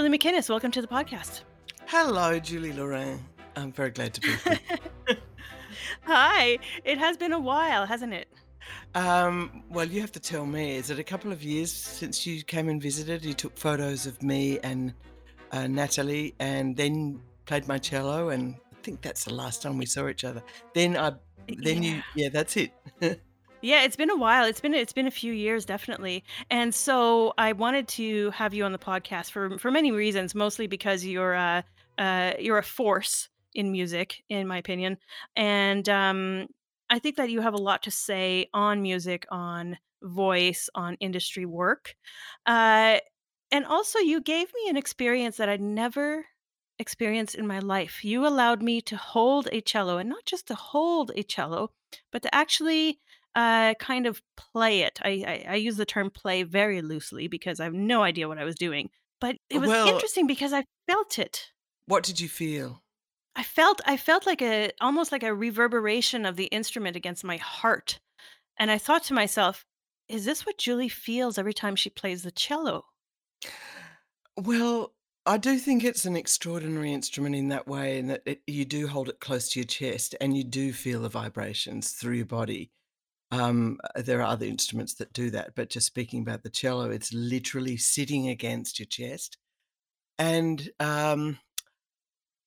Julie McInnes, welcome to the podcast. Hello, Julie Lorraine. I'm very glad to be here. Hi. It has been a while, hasn't it? um, well, you have to tell me. Is it a couple of years since you came and visited? You took photos of me and uh, Natalie, and then played my cello, and I think that's the last time we saw each other. Then I, then Yeah. you, yeah, that's it. Yeah, it's been a while. It's been it's been a few years, definitely. And so I wanted to have you on the podcast for for many reasons, mostly because you're uh uh you're a force in music, in my opinion. And um I think that you have a lot to say on music, on voice, on industry work. Uh and also you gave me an experience that I'd never experienced in my life. You allowed me to hold a cello and not just to hold a cello, but to actually uh, kind of play it. I, I I use the term play very loosely because I have no idea what I was doing. But it was Well, interesting because I felt it. what did you feel? I felt I felt like a almost like a reverberation of the instrument against my heart. And I thought to myself, is this what Julie feels every time she plays the cello? Well, I do think it's an extraordinary instrument in that way, in that it, you do hold it close to your chest, and you do feel the vibrations through your body. Um, uh, there are other instruments that do that, but just speaking about the cello, it's literally sitting against your chest. And um,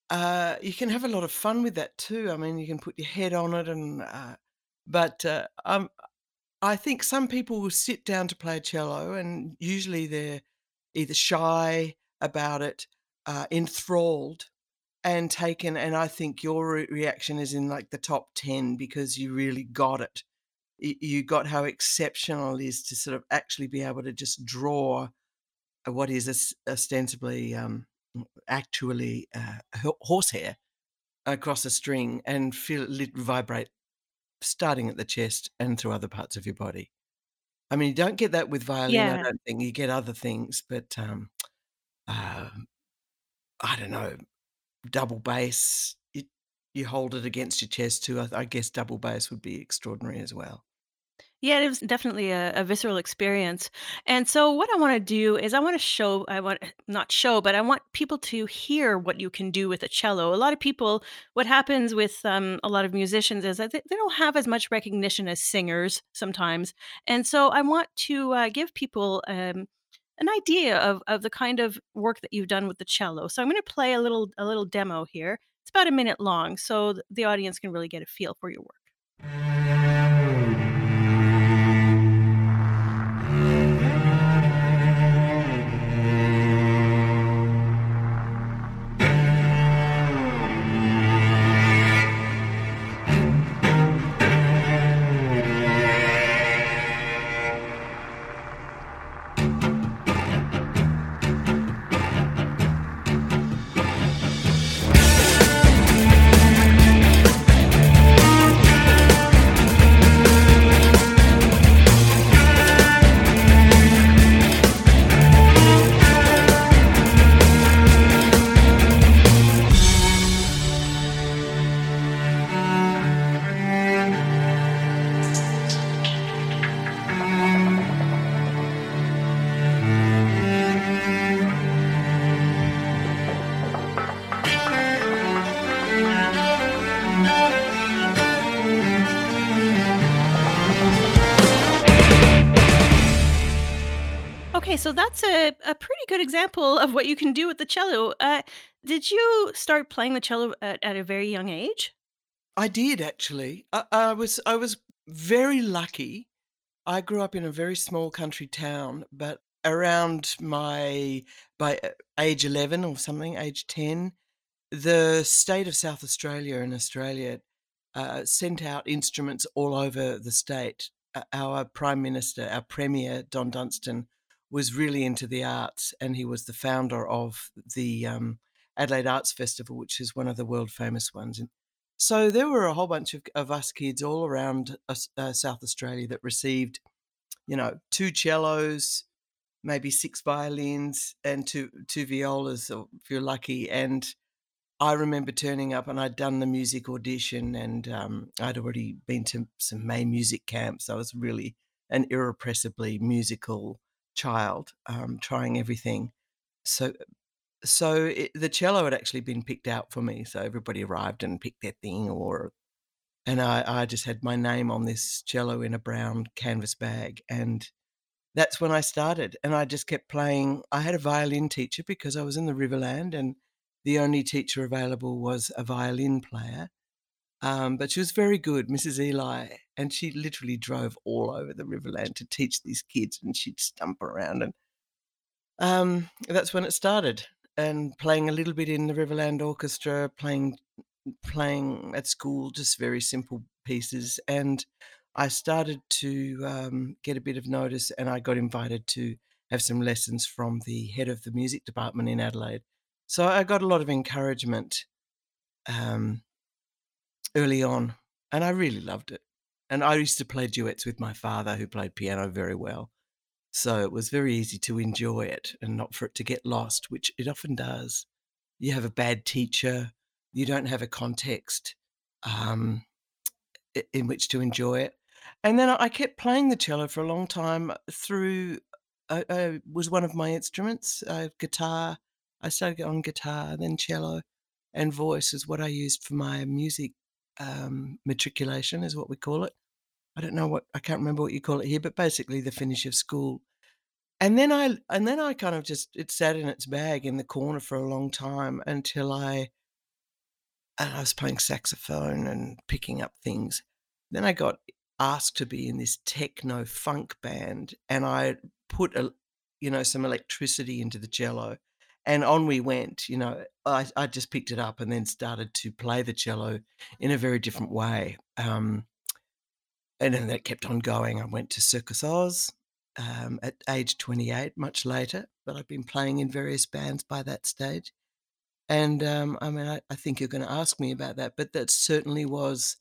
uh, you can have a lot of fun with that too. I mean, you can put your head on it, and uh, but uh, um, I think some people will sit down to play a cello, and usually they're either shy about it, uh, enthralled, and taken. And I think your re- reaction is in like the top 10 because you really got it you got how exceptional it is to sort of actually be able to just draw uh, what is ostensibly um, actually uh, horsehair across a string and feel it vibrate starting at the chest and through other parts of your body. I mean, you don't get that with violin, I don't think. You get other things, but um, uh, I don't know, double bass, you, you hold it against your chest too. I, I guess double bass would be extraordinary as well. Yeah, it was definitely a, a visceral experience. And so what I want to do is I want to show I want not show, but I want people to hear what you can do with a cello. A lot of people what happens with um, a lot of musicians is that they, they don't have as much recognition as singers sometimes. And so I want to uh, give people um, an idea of of the kind of work that you've done with the cello. So I'm going to play a little a little demo here. It's about a minute long, so the audience can really get a feel for your work. That's a, a pretty good example of what you can do with the cello. Uh, did you start playing the cello at, at a very young age? I did actually. I, I was I was very lucky. I grew up in a very small country town, but around my by uh, age 11 or something, age 10, the state of South Australia in Australia uh, sent out instruments all over the state. Uh, our Prime Minister, our Premier, Don Dunstan, was really into the arts and he was the founder of the um, Adelaide Arts Festival, which is one of the world famous ones. And so there were a whole bunch of, of us kids all around uh, South Australia that received, you know, two cellos, maybe six violins, and two two violas, if you're lucky. And I remember turning up and I'd done the music audition and um, I'd already been to some May music camps. I was really an irrepressibly musical child, um, trying everything. So so it the cello had actually been picked out for me, so everybody arrived and picked their thing or and I I just had my name on this cello in a brown canvas bag, and that's when I started, and I just kept playing. I had a violin teacher because I was in the Riverland, and the only teacher available was a violin player. Um, but she was very good, Mrs. Eli, and she literally drove all over the Riverland to teach these kids, and she'd stump around, and um, that's when it started. And playing a little bit in the Riverland Orchestra, playing playing at school, just very simple pieces, and I started to um, get a bit of notice, and I got invited to have some lessons from the head of the music department in Adelaide. So I got a lot of encouragement um, early on, and I really loved it. And I used to play duets with my father, who played piano very well. So it was very easy to enjoy it and not for it to get lost, which it often does. You have a bad teacher, you don't have a context um, in which to enjoy it. And then I kept playing the cello for a long time through, uh, uh, was one of my instruments, uh, guitar. I started on guitar, then cello, and voice is what I used for my music um, matriculation, is what we call it. I don't know what, I can't remember what you call it here, but basically the finish of school. And then I and then I kind of just it sat in its bag in the corner for a long time until I and I was playing saxophone and picking up things. Then I got asked to be in this techno funk band, and I put a you know some electricity into the cello, and on we went. You know, I I just picked it up and then started to play the cello in a very different way. Um, and then that kept on going. I went to Circus Oz um, at age 28, much later, but I've been playing in various bands by that stage. And um, I mean, I, I think you're going to ask me about that, but that certainly was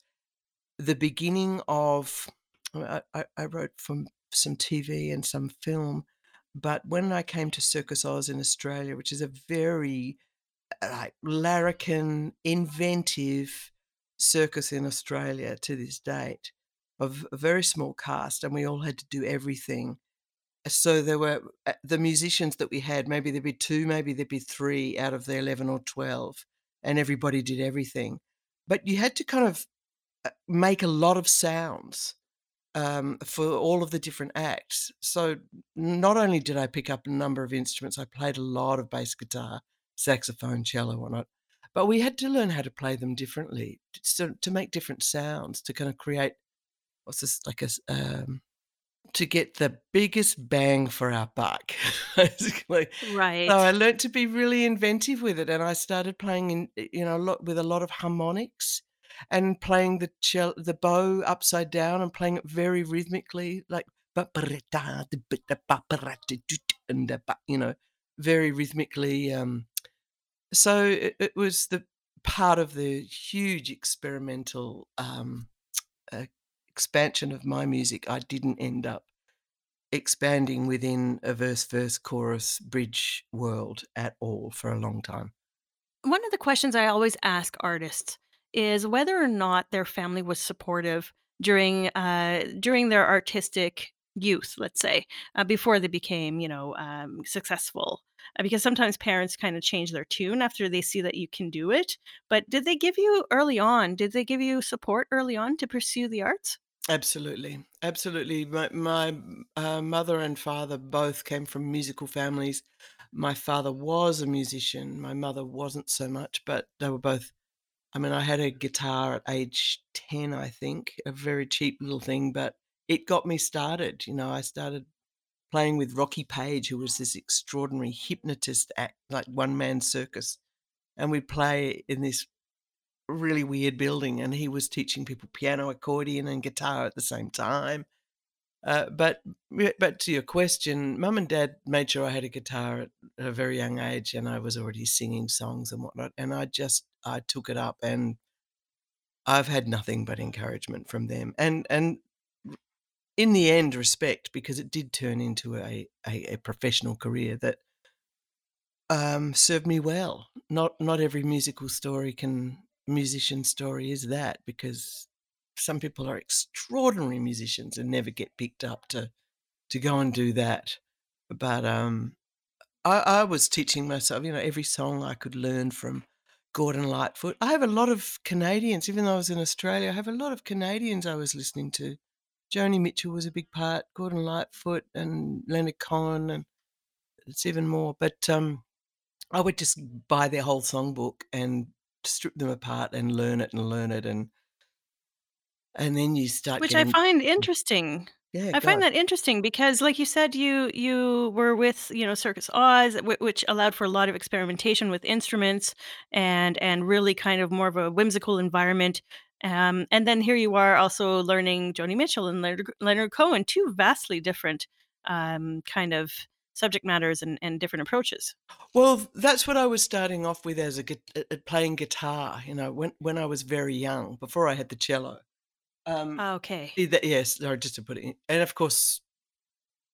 the beginning of. I, I wrote from some TV and some film, but when I came to Circus Oz in Australia, which is a very uh, like larrikin, inventive circus in Australia to this date, of a very small cast, and we all had to do everything. So there were uh, the musicians that we had, maybe there'd be 2, maybe there'd be 3 out of the 11 or 12, and everybody did everything. But you had to kind of, uh, make a lot of sounds, um, for all of the different acts. So not only did I pick up a number of instruments, I played a lot of bass guitar, saxophone, cello, whatnot, but we had to learn how to play them differently, so to make different sounds, to kinda create what's this? Like a um to get the biggest bang for our buck, basically. Right so I learnt to be really inventive with it, and I started playing in, you know, a lot with a lot of harmonics and playing the the bow upside down and playing it very rhythmically, like and you know, very rhythmically, um, so it it was the part of the huge experimental, um, uh, expansion of my music. I didn't end up expanding within a verse, verse, chorus, bridge world at all for a long time. One of the questions I always ask artists is whether or not their family was supportive during uh, during their artistic youth, let's say, uh, before they became, you know, um, successful. Uh, because sometimes parents kind of change their tune after they see that you can do it. But did they give you early on? Did they give you support early on to pursue the arts? Absolutely, absolutely. My my, uh, mother and father both came from musical families. My father was a musician, my mother wasn't so much, but they were both I mean, I had a guitar at age 10, I think, a very cheap little thing, but it got me started, you know, I started playing with Rocky Page, who was this extraordinary hypnotist act, like one-man circus, and we'd play in this really weird building, and he was teaching people piano, accordion, and guitar at the same time. Uh, but but to your question, mum and dad made sure I had a guitar at a very young age, and I was already singing songs and whatnot, and I just I took it up, and I've had nothing but encouragement from them, and and in the end, respect because it did turn into a a, a professional career that um, served me well. Not not every musical story can musician story is that because some people are extraordinary musicians and never get picked up to to go and do that. But um, I I was teaching myself, you know, every song I could learn from Gordon Lightfoot. I have a lot of Canadians, even though I was in Australia, I have a lot of Canadians I was listening to. Joni Mitchell was a big part, Gordon Lightfoot and Leonard Cohen, and it's even more. But um, I would just buy their whole songbook and strip them apart and learn it and learn it and and then you start Which I find interesting. Yeah, I find that interesting because, like you said, you you were with you know Circus Oz, wh- which allowed for a lot of experimentation with instruments and and really kind of more of a whimsical environment. Um, and then here you are also learning Joni Mitchell and Leonard, Leonard Cohen, two vastly different um, kind of subject matters and, and different approaches. Well, that's what I was starting off with as a gui- uh, uh, playing guitar, you know, when when I was very young, before I had the cello. Um, Okay, eh, that- yes, sorry, just to put it in, and of course,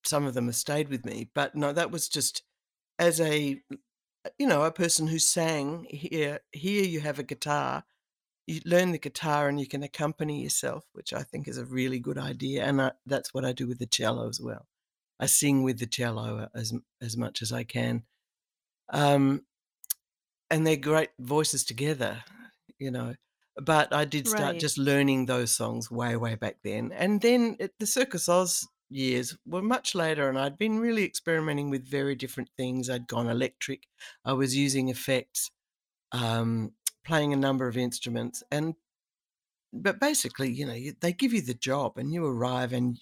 some of them have stayed with me, but no, that was just as a you know a person who sang. Here, here you have a guitar. You learn the guitar and you can accompany yourself, which I think is a really good idea, and I, that's what I do with the cello as well. I sing with the cello as as much as I can. Um, and they're great voices together, you know. But I did start right. just learning those songs way, way back then. And then it, the Circus Oz years were much later, and I'd been really experimenting with very different things. I'd gone electric, I was using effects, um, playing a number of instruments. And but basically, you know, you, they give you the job, and you arrive, and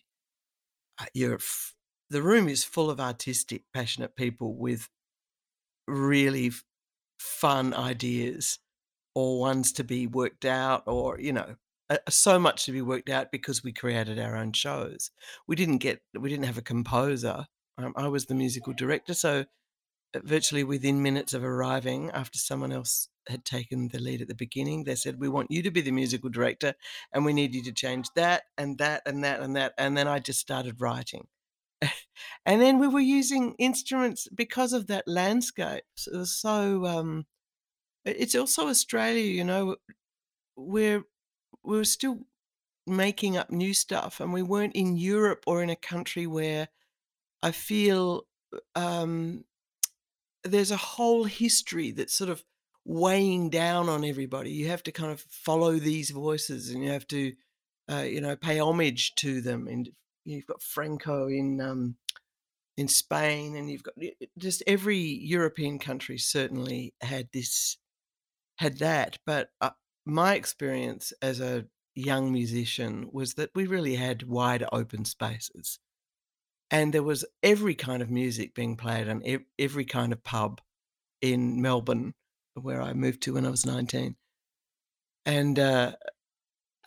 uh, you're f- the room is full of artistic, passionate people with really fun ideas or ones to be worked out or, you know, so much to be worked out because we created our own shows. We didn't get we didn't have a composer. Um, I was the musical director, so uh, virtually within minutes of arriving, after someone else had taken the lead at the beginning, they said, "We want you to be the musical director, and we need you to change that and that and that and that." And then I just started writing. And then we were using instruments because of that landscape. So it was so, um, it's also Australia, you know, we're we were still making up new stuff, and we weren't in Europe or in a country where I feel um, there's a whole history that's sort of weighing down on everybody. You have to kind of follow these voices, and you have to, uh, you know, pay homage to them. And you've got Franco in um, in Spain, and you've got just every European country certainly had this had that. But uh, my experience as a young musician was that we really had wide open spaces, and there was every kind of music being played on every kind of pub in Melbourne, where I moved to when I was nineteen, and. Uh,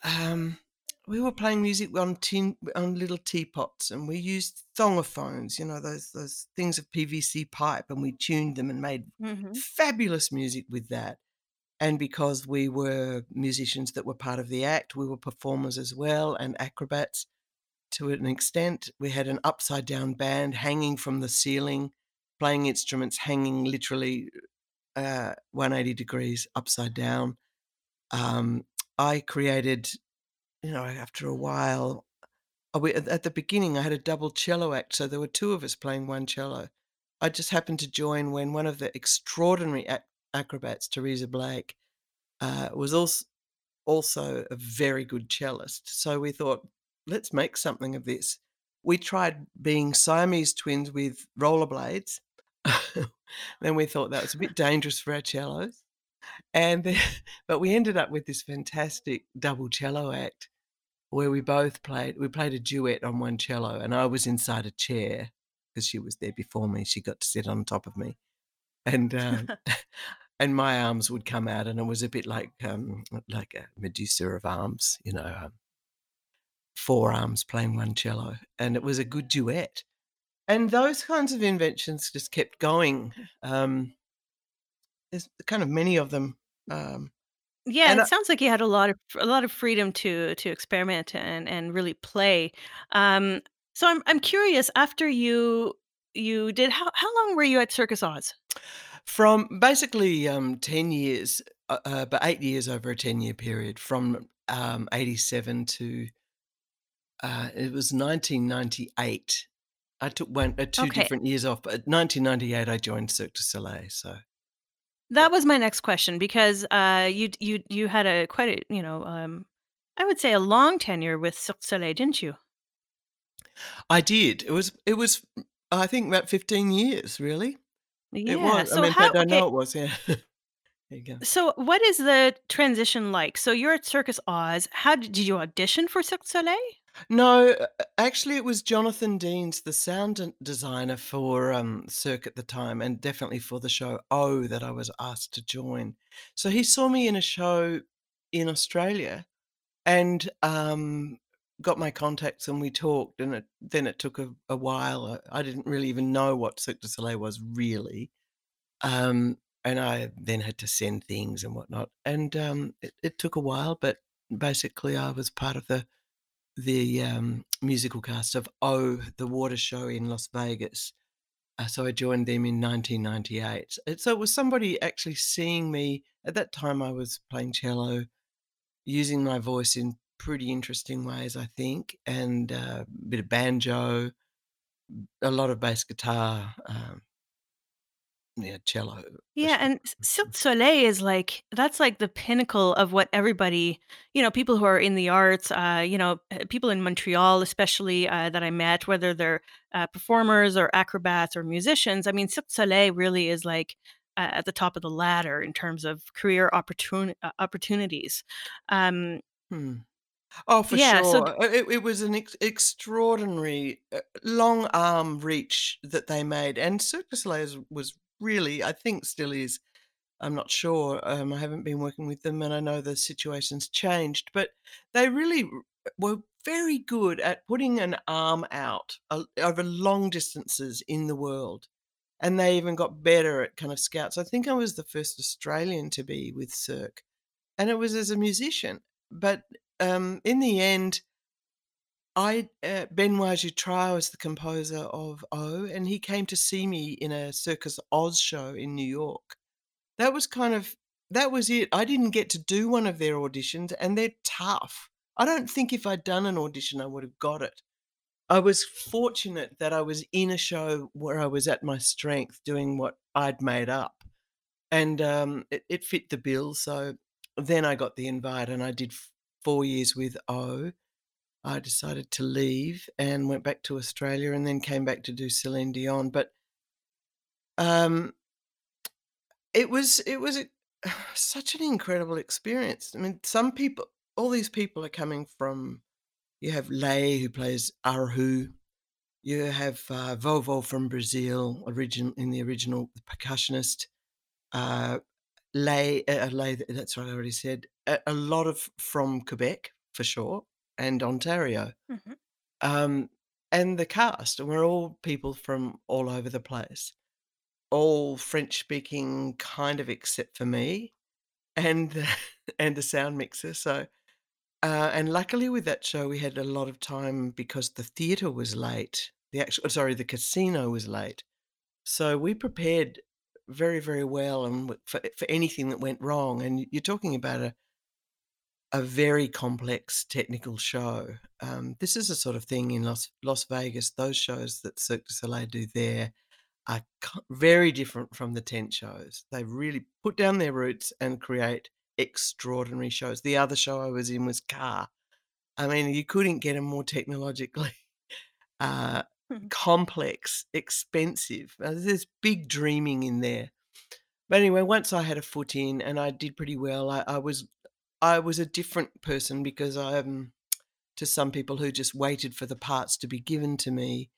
um, we were playing music on tin on little teapots, and we used thongophones, you know, those those things of PVC pipe, and we tuned them and made hmm fabulous music with that. And because we were musicians that were part of the act, we were performers as well and acrobats to an extent. We had an upside down band hanging from the ceiling, playing instruments hanging literally uh, 180 degrees upside down. Um, I created you know, after a while, uh, at the beginning, I had a double cello act, so there were 2 of us playing 1 cello. I just happened to join when one of the extraordinary ac acrobats, Teresa Blake, uh, was als also a very good cellist, so we thought, "Let's make something of this." We tried being Siamese twins with rollerblades. Then we thought that was a bit dangerous for our cellos, and then but we ended up with this fantastic double cello act where we both played we played a duet on one cello, and I was inside a chair because she was there before me, she got to sit on top of me, and, um, and my arms would come out, and it was a bit like, um, like a Medusa of arms, you know, um, 4 arms playing one cello, and it was a good duet, and those kinds of inventions just kept going, um, there's kind of many of them, um, Yeah, it I sounds like you had a lot of a lot of freedom to to experiment and and really play. Um, so I'm I'm curious. After you you did how how long were you at Circus Oz? From basically, um, 10 years, uh, uh, but 8 years over a 10-year period from, um, 87 to, uh, it was 1998. I took one uh, 2 Okay. different years off, but 1998, I joined Cirque du Soleil, so. That was my next question because, uh, you you you had a quite a, you know, um, I would say a long tenure with Cirque du Soleil, didn't you? I did. It was it was, I think about 15 years, really. It Yeah. was. I So mean, in how I okay, know it was, yeah. There you go. so what is the transition like? So you're at Circus Oz. How did did you audition for Cirque Soleil? No, uh, actually, it was Jonathan Deans, the sound designer for, um, Cirque at the time, and definitely for the show O that I was asked to join. So he saw me in a show in Australia and, um, got my contacts and we talked, and it then it took a a while. I I didn't really even know what Cirque du Soleil was really, um, and I then had to send things and whatnot, and, um, it it took a while, but basically I was part of the the, um, musical cast of oh the water show in Las Vegas. Uh, so I joined them in 1998. And so it was somebody actually seeing me at that time I was playing cello, using my voice in pretty interesting ways, I think, and uh, a bit of banjo, a lot of bass guitar, um, yeah, cello Yeah, and Cirque Soleil is like that's like the pinnacle of what everybody, you know, people who are in the arts, uh, you know, uh, people in Montreal, especially uh, that I met, whether they're uh, performers or acrobats or musicians. I mean, Cirque Soleil really is like uh, at the top of the ladder in terms of career opportun- uh, opportunities. Um, Hmm. Oh, for yeah, so sure. Uh, It, it was an ex- extraordinary uh, long arm reach that they made. And du Soleil was really, I think, still is. I'm not sure. Um, I haven't been working with them and I know the situation's changed, but they really were very good at putting an arm out uh, over long distances in the world. And they even got better at kind of scouts. I think I was the first Australian to be with Cirque and it was as a musician. But um, in the end, I uh, Benoit Jutras was the composer of O, and he came to see me in a Circus Oz show in New York. That was kind of that was it. I didn't get to do one of their auditions, and they're tough. I don't think if I'd done an audition, I would have got it. I was fortunate that I was in a show where I was at my strength doing what I'd made up and um, it, it fit the bill. So then I got the invite, and I did four years with O. I decided to leave and went back to Australia, and then came back to do Celine Dion. But um, it was it was a, such an incredible experience. I mean, some people, all these people are coming from. You have Lay who plays erhu. You have uh, Vovo from Brazil, origin in the original percussionist. Uh, Lay, uh, Lay, that's what I already said. A, a lot of from Quebec for sure, and Ontario. Mhm. Um, and the cast, and we're all people from all over the place, all French speaking, kind of, except for me and the, and the sound mixer. So, uh, and luckily with that show, we had a lot of time because the theatre was late. The actual, sorry, the casino was late. So we prepared very, very well and for, for anything that went wrong. And you're talking about a, a very complex technical show. Um, this is the sort of thing in Las, Las Vegas, those shows that Cirque du Soleil do there are very different from the tent shows. They really put down their roots and create extraordinary shows. The other show I was in was KÀ. I mean, you couldn't get a more technologically uh, Mhm. complex, expensive. Uh, there's big dreaming in there. But anyway, once I had a foot in and I did pretty well, I, I was I was a different person because I'm um, to some people who just waited for the parts to be given to me.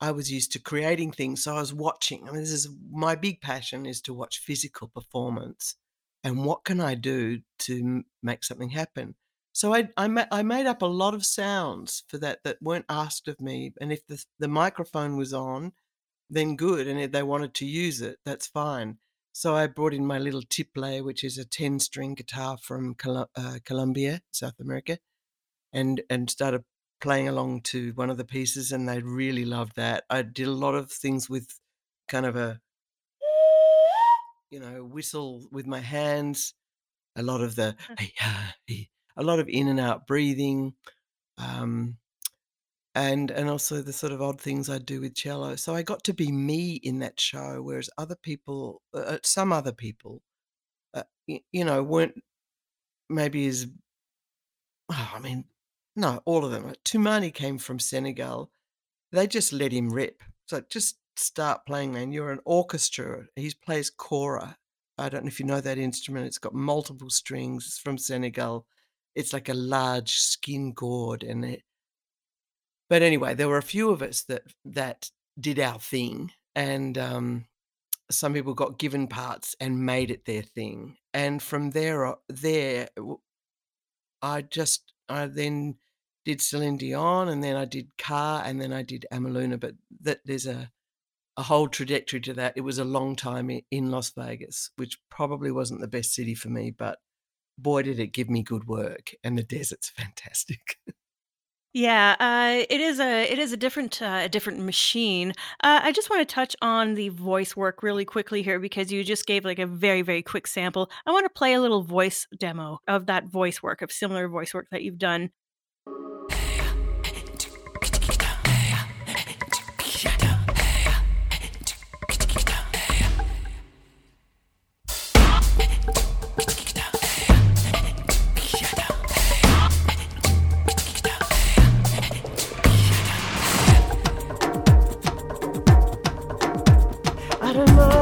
I was used to creating things, so I was watching. I mean, this is my big passion is to watch physical performance, and what can I do to make something happen? So I I, ma- I made up a lot of sounds for that that weren't asked of me, and if the the microphone was on, then good, and if they wanted to use it, that's fine. So I brought in my little tiple, which is a ten-string guitar from Col- uh, Colombia, South America, and and started playing along to one of the pieces, and they really loved that. I did a lot of things with kind of a you know whistle with my hands, a lot of the hey, a lot of in and out breathing. Um, and and also the sort of odd things I do with cello. So I got to be me in that show, whereas other people, uh, uh, some other people, uh, y- you know, weren't maybe as oh, I mean, no, all of them. Uh, Toumani came from Senegal. They just let him rip. So just start playing, man. You're an orchestra. He plays kora. I don't know if you know that instrument. It's got multiple strings. It's from Senegal. It's like a large skin gourd, and it, but anyway, there were a few of us that that did our thing, and um, some people got given parts and made it their thing. And from there, there, w- I just I then did Celine Dion, and then I did KÀ, and then I did Amaluna. But that there's a a whole trajectory to that. It was a long time in Las Vegas, which probably wasn't the best city for me, but boy, did it give me good work. And the desert's fantastic. Yeah, uh, it is a it is a different uh, a different machine. Uh, I just want to touch on the voice work really quickly here because you just gave like a very very quick sample. I want to play a little voice demo of that voice work of similar voice work that you've done. Okay,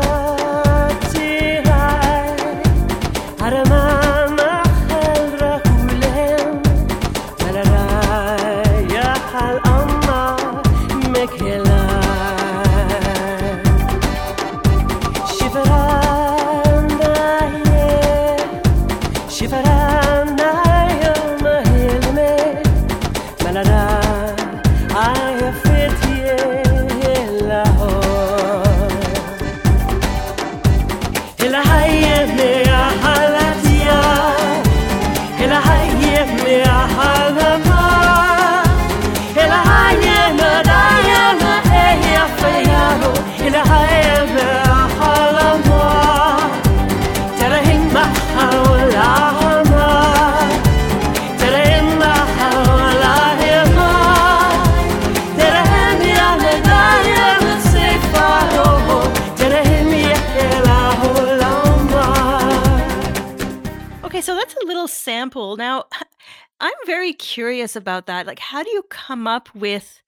sample. Now, I'm very curious about that. Like, how do you come up with?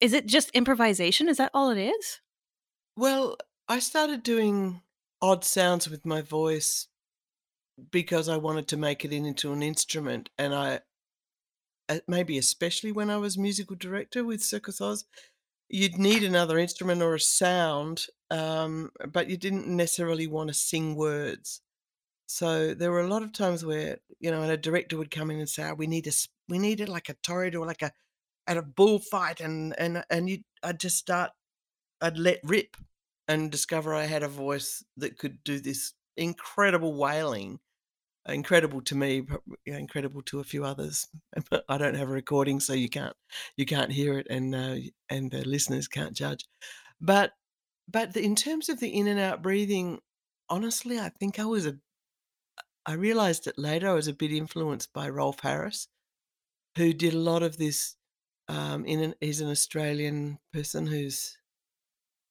Is it just improvisation? Is that all it is? Well, I started doing odd sounds with my voice because I wanted to make it into an instrument, and I uh, maybe especially when I was musical director with Circus Oz, you'd need another instrument or a sound, um, but you didn't necessarily want to sing words. So there were a lot of times where you know, and a director would come in and say, "Oh, "We need a we needed like a torrid or like a at a bullfight," and and and you I'd just start I'd let rip and discover I had a voice that could do this incredible wailing. Incredible to me, incredible to a few others. I don't have a recording, so you can't you can't hear it, and uh, and the listeners can't judge. But but the, in terms of the in and out breathing, honestly, I think I was a I realized it later. I was a bit influenced by Rolf Harris, who did a lot of this. Um, in an, he's an Australian person who's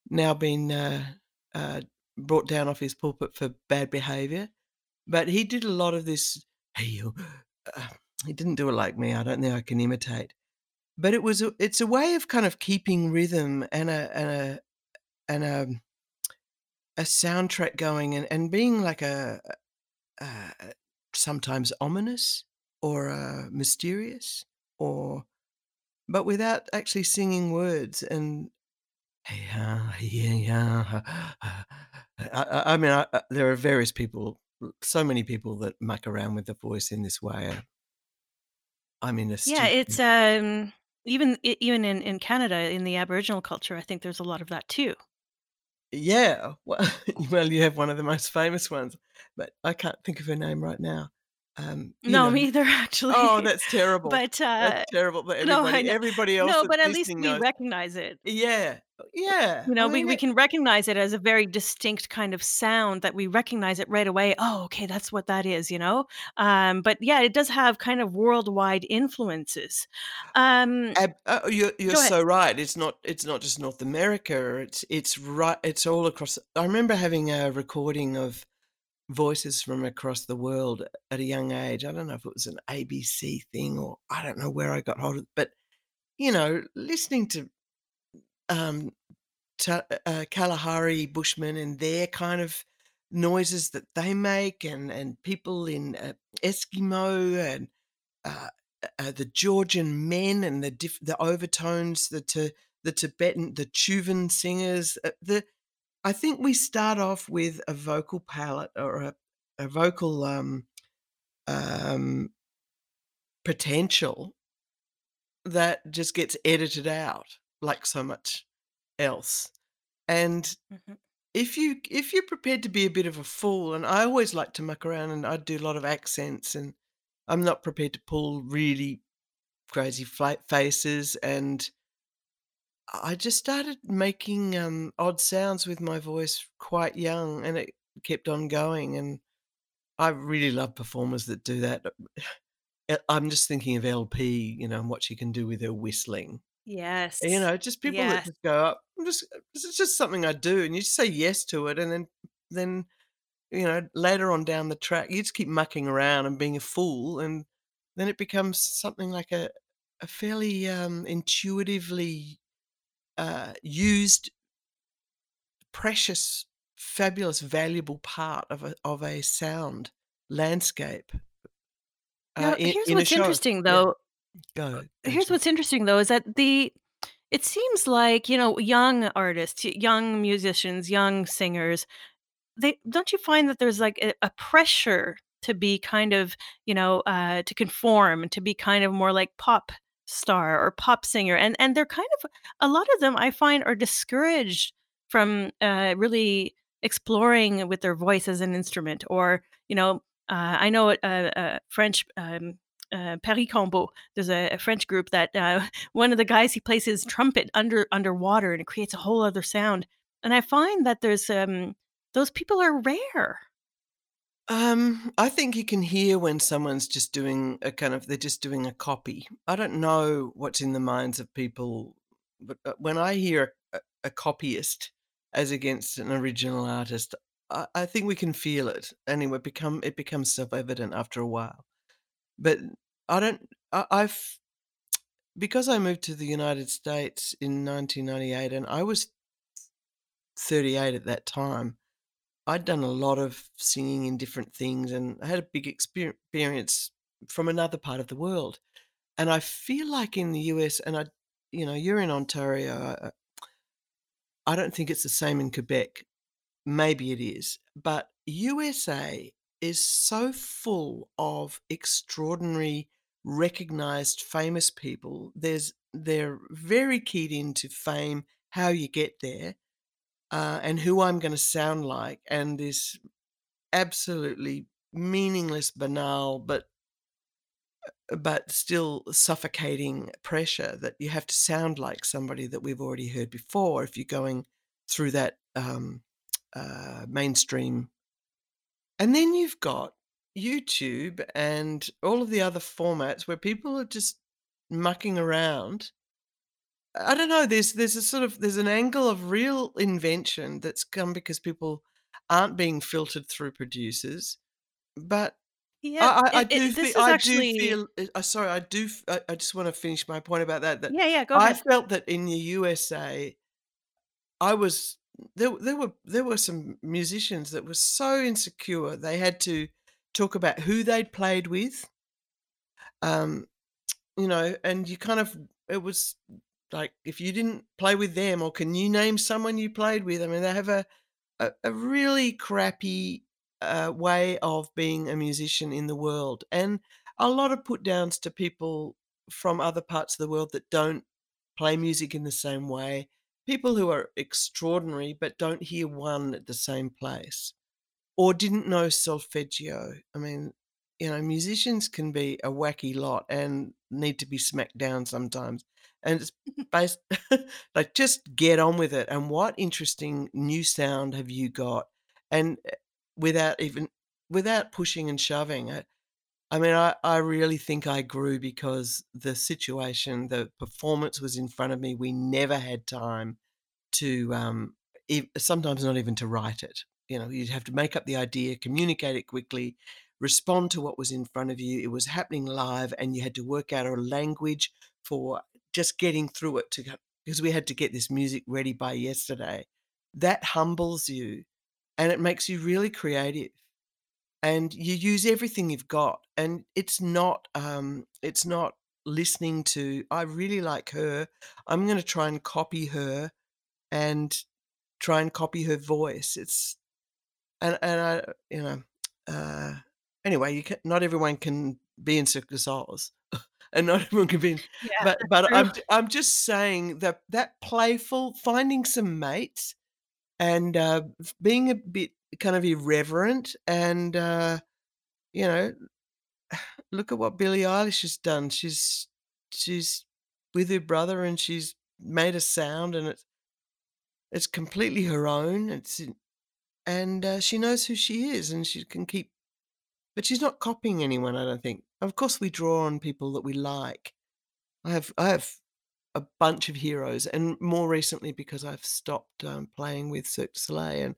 now been uh, uh, brought down off his pulpit for bad behaviour. But he did a lot of this. Hey. Uh, he didn't do it like me. I don't think I can imitate. But it was. A, it's a way of kind of keeping rhythm and a and a and a, a soundtrack going and, and being like a, uh, sometimes ominous or uh, mysterious or but without actually singing words and yeah, yeah, yeah. I, I mean, I, I- there are various people, so many people that muck around with the voice in this way. uh, I mean, a Yeah, it's um even even in in Canada in the Aboriginal culture, I think there's a lot of that too. Yeah, well, you have one of the most famous ones, but I can't think of her name right now. Um, No, know me either, actually. Oh, that's terrible. But, That's uh terrible, but no, I everybody kn everybody else no, but at least we knows recognize it. Yeah. Uh, yeah. You know, we mean, we it can recognize it as a very distinct kind of sound that we recognize it right away, "Oh, okay, that's what that is," you know? Um, but, yeah, it does have kind of worldwide influences. Um Ab uh, you're you're so right. It's not it's not just North America, it's it's right. it's all across I remember having a recording of voices from across the world at a young age. I don't know if it was an ABC thing or I don't know where I got hold of it, but, you know, listening to, um, Ta uh, Kalahari Bushmen and their kind of noises that they make and and people in, uh, Eskimo and, uh uh, the Georgian men and the diff the overtones, the Ti the Tibetan the Tuvan singers, uh, the I think we start off with a vocal palette or a a vocal, um um potential that just gets edited out like so much else. And Mhm. if you if you're prepared to be a bit of a fool and I always like to muck around and I do a lot of accents and I'm not prepared to pull really crazy faces and I just started making, um, odd sounds with my voice quite young, and it kept on going, and I really love performers that do that. Uh, I'm just thinking of LP, you know, and what she can do with her whistling. Yes. You know, just people that just go up, I'm just uh, is just something I do, and you just say yes to it, and then then, you know, later on down the track, you just keep mucking around and being a fool, and then it becomes something like a a fairly, um, intuitively, uh, used precious, fabulous, valuable part of a of a sound landscape uh, Now, in here's in what's interesting, Yeah. though Go, here's Angela. what's interesting, though, is that the it seems like, you know, young artists, young musicians, young singers, they don't you find that there's, like, a a pressure to be kind of, you know, uh, to conform, to be kind of more like pop star or pop singer, and and they're kind of a lot of them I find are discouraged from, uh, really exploring with their voice as an instrument or, you know, uh, I know a a French, um, uh, Paris Combo, there's a a French group that, uh, one of the guys, he plays his trumpet under underwater, and it creates a whole other sound, and I find that there's, um those people are rare. Um, I think you can hear when someone's just doing a kind of they're just doing a copy. I don't know what's in the minds of people, but, uh, when I hear a a copyist as against an original artist, I I think we can feel it, anyway, become it becomes self-evident after a while. But I don't I I've because I moved to the United States in 1998 and I was 38 at that time, I'd done a lot of singing in different things and I had a big experience from another part of the world. And I feel like in the US and I you know, you're in Ontario, uh I don't think it's the same in Quebec. Maybe it is, but USA is so full of extraordinary, recognized, famous people. There's they're very keyed into fame, how you get there, uh, and who I'm gonna sound like, and this absolutely meaningless, banal, but uh, but still suffocating pressure that you have to sound like somebody that we've already heard before if you're going through that, um, uh, mainstream And then you've got YouTube and all of the other formats where people are just mucking around. I don't know, there's there's a sort of there's an angle of real invention that's come because people aren't being filtered through producers, but Yeah, I I I it do it fe this is I do feel uh, uh, sorry, I do f I I just wanna finish my point about that, that Yeah, yeah, go I ahead. felt that in the USA I was there there were there were some musicians that were so insecure, they had to talk about who they'd played with. Um, you know, and you kind of it was like, if you didn't play with them or can you name someone you played with? I mean, they have a a a really crappy, uh, way of being a musician in the world, and a lot of put downs to people from other parts of the world that don't play music in the same way. People who are extraordinary but don't hear 1 at the same place, or didn't know solfeggio. I mean you know, musicians can be a wacky lot and need to be smacked down sometimes. And it's based like, just get on with it, and what interesting new sound have you got? And, eh, without even without pushing and shoving it, I mean, I I really think I grew because the situation, the performance was in front of me, we never had time to, um, sometimes not even to write it. You know, you'd have to make up the idea, communicate it quickly, respond to what was in front of you. It was happening live, and you had to work out a language for just getting through it to because we had to get this music ready by yesterday. That humbles you, and it makes you really creative, and you use everything you've got, and it's not, um, it's not listening to, "I really like her. I'm gonna try and copy her and try and copy her voice." It's and and I you know, uh, anyway, you ca not everyone can be in Soleils, and not everyone can be in Yeah, but but true. I'm I'm just saying that that playful finding some mates and, uh, being a bit kind of irreverent and, uh, you know, look at what Billie Eilish has done. She's she's with her brother, and she's made a sound, and it's it's completely her own. It's and, uh, she knows who she is, and she can keep but she's not copying anyone, I don't think. Of course, we draw on people that we like. I have I have a bunch of heroes, and more recently because I've stopped, um, playing with Cirque du Soleil and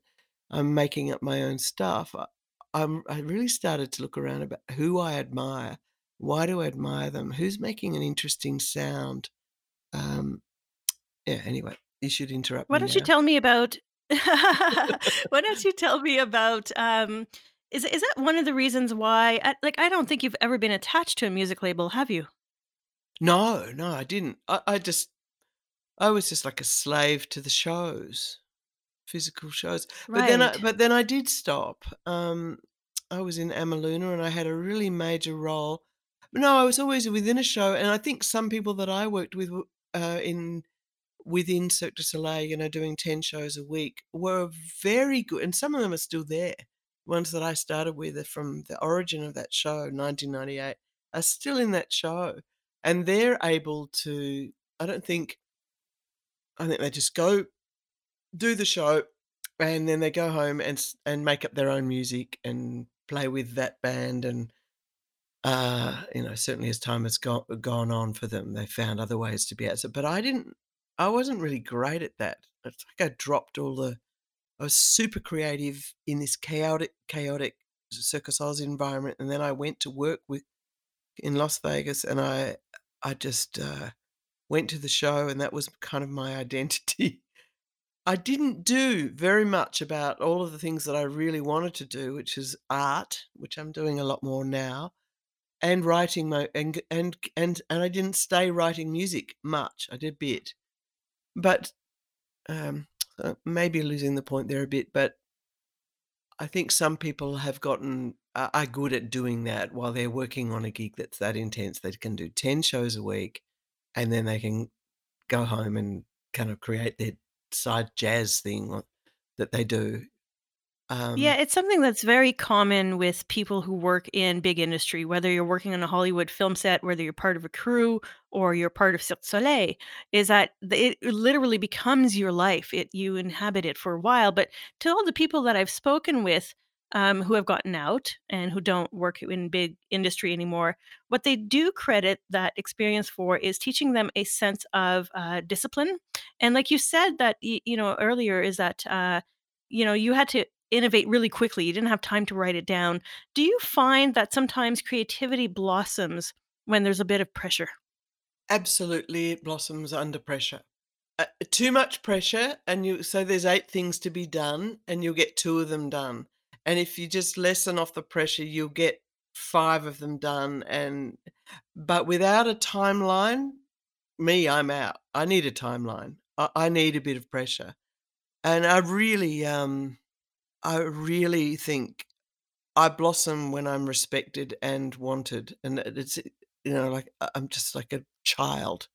I'm making up my own stuff, I I'm I really started to look around about who I admire. Why do I admire them? Who's making an interesting sound? Um, yeah, anyway, you should interrupt Why don't you tell me about why don't you tell me about, um is is that one of the reasons why I like, I don't think you've ever been attached to a music label, have you? No, no, I didn't. I I just I was just like a slave to the shows, physical shows. But then I Right. but then I did stop. Um, I was in Amaluna, and I had a really major role. No, I was always within a show, and I think some people that I worked with w uh, in within Cirque du Soleil, you know, doing 10 shows a week were very good, and some of them are still there. Ones that I started with from the origin of that show, 1998, are still in that show, and they're able to I don't think I think they just go, do the show, and then they go home and and make up their own music and play with that band and, uh, you know, certainly as time has go gone on for them, they found other ways to be out so but I didn't I wasn't really great at that. It's like I dropped all the I was super creative in this chaotic chaotic du Soleil's environment, and then I went to work with in Las Vegas, and I I just, uh, went to the show, and that was kind of my identity. I didn't do very much about all of the things that I really wanted to do, which is art, which I'm doing a lot more now, and writing my and and and and I didn't stay writing music much. I did a bit. But, um, uh, maybe losing the point there a bit, but I think some people have gotten are good at doing that while they're working on a gig that's that intense. They can do 10 shows a week, and then they can go home and kind of create their side jazz thing that they do. Yeah, Um it's something that's very common with people who work in big industry, whether you're working on a Hollywood film set, whether you're part of a crew or you're part of Cirque Soleil, is that it literally becomes your life. It you inhabit it for a while, but to all the people that I've spoken with, um, who have gotten out and who don't work in big industry anymore, what they do credit that experience for is teaching them a sense of, uh, discipline. And like you said that, you know, earlier is that, uh, you know, you had to innovate really quickly, you didn't have time to write it down. Do you find that sometimes creativity blossoms when there's a bit of pressure? Absolutely, it blossoms under pressure. Uh, too much pressure, and you so there's 8 things to be done, and you'll get 2 of them done. And if you just lessen off the pressure, you'll get 5 of them done, and but without a timeline, me, I'm out. I need a timeline. I I need a bit of pressure. And I really, um, I really think I blossom when I'm respected and wanted, and it's, you know, like, I'm just like a child.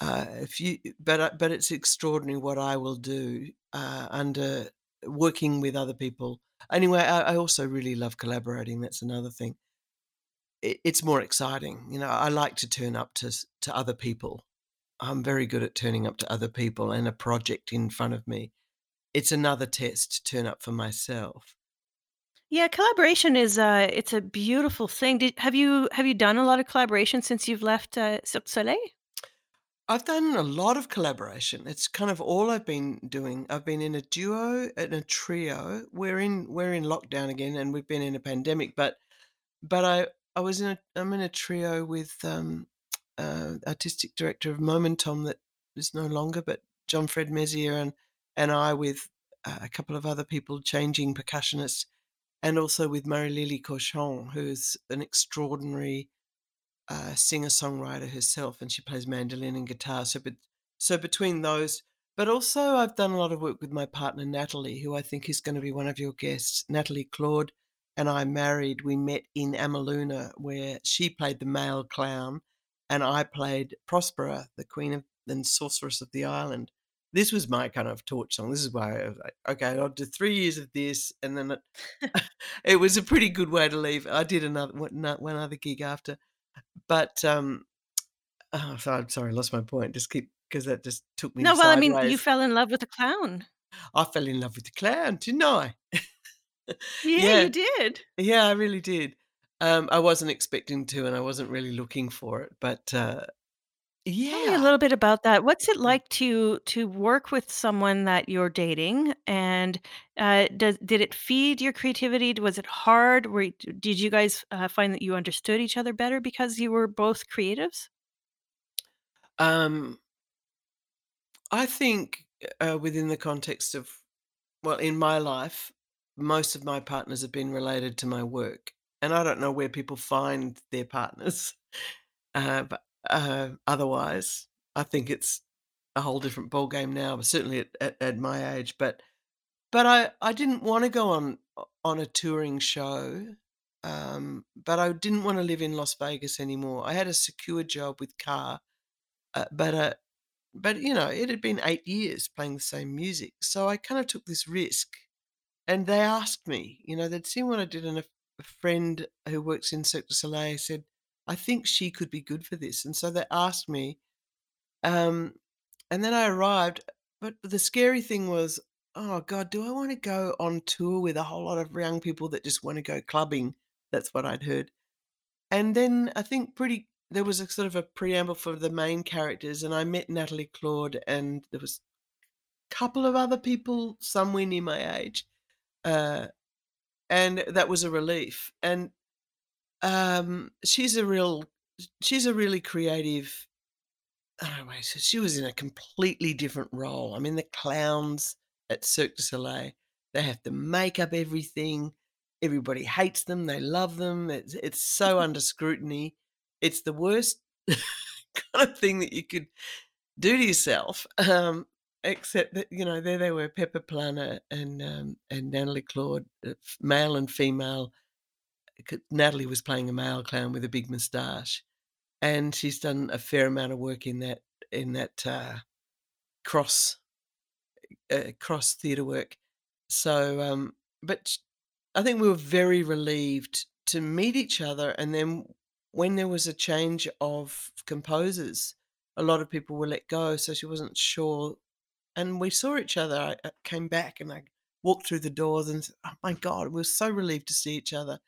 Uh, if you but but it's extraordinary what I will do, uh, under working with other people. Anyway, I I also really love collaborating, that's another thing. it it's more exciting, you know, I like to turn up to to other people. I'm very good at turning up to other people and a project in front of me. It's another test to turn up for myself. Yeah, collaboration is, uh it's a beautiful thing. Did have you have you done a lot of collaboration since you've left, uh, Cirque du Soleil? I've done a lot of collaboration. It's kind of all I've been doing. I've been in a duo and a trio. We're in we're in lockdown again, and we've been in a pandemic, but but I I was in a I'm in a trio with um, uh, artistic director of Momentum that is no longer, but John Fred Messier and and I with uh, a couple of other people, changing percussionists, and also with Marie-Lily Cochon, who's an extraordinary uh, singer-songwriter herself, and she plays mandolin and guitar. So, so between those, but also I've done a lot of work with my partner Nathalie, who I think is going to be one of your guests. Nathalie Claude and I married. We met in Amaluna, where she played the male clown, and I played Prospera, the queen of and sorceress of the island. This was my kind of torch song. This is why I was like, okay, I'll do three years of this, and then it, it was a pretty good way to leave. I did another one one other gig after, but, um oh, sorry, I lost my point. Just keep because that just took me No, well, I mean, you fell in love with the clown. I fell in love with the clown, didn't I? Yeah, Yeah. you did. Yeah, I really did. Um, I wasn't expecting to, and I wasn't really looking for it, but, uh, Tell me a yeah. little bit about that. What's it like to to work with someone that you're dating? And, uh, does did it feed your creativity? Was it hard? Were y did you guys, uh, find that you understood each other better because you were both creatives? Um I think, uh, within the context of well, in my life, most of my partners have been related to my work, and I don't know where people find their partners, uh, but, uh, otherwise, I think it's a whole different ballgame now, certainly at at at my age, but but I I didn't wanna go on on a touring show, um, but I didn't wanna live in Las Vegas anymore. I had a secure job with KÀ, uh, but, uh but, you know, it had been 8 years playing the same music, so I kinda took this risk, and they asked me, you know, they'd seen what I did, and a friend who works in Cirque du Soleil said, "I think she could be good for this," and so they asked me, um, and then I arrived, but the scary thing was, "Oh god, do I wanna go on tour with a whole lot of young people that just wanna go clubbing?" That's what I'd heard. And then I think pretty there was a sort of a preamble for the main characters, and I met Nathalie Claude, and there was a couple of other people somewhere near my age, uh, and that was a relief, and, um, she's a real she's a really creative anyway, so she was in a completely different role. I mean, the clowns at Cirque du Soleil, they have to make up everything, everybody hates them, they love them, it's it's so under scrutiny. It's the worst kind of thing that you could do to yourself, um, except that, you know, there they were, Pepa Plana and, um, and Nathalie Claude, uh, male and female. Nathalie was playing a male clown with a big moustache, and she's done a fair amount of work in that in that, uh, cross uh, cross theater work. So, um, but I think we were very relieved to meet each other, and then when there was a change of composers, a lot of people were let go, so she wasn't sure and we saw each other, I I came back and I walked through the doors and oh my god, we're so relieved to see each other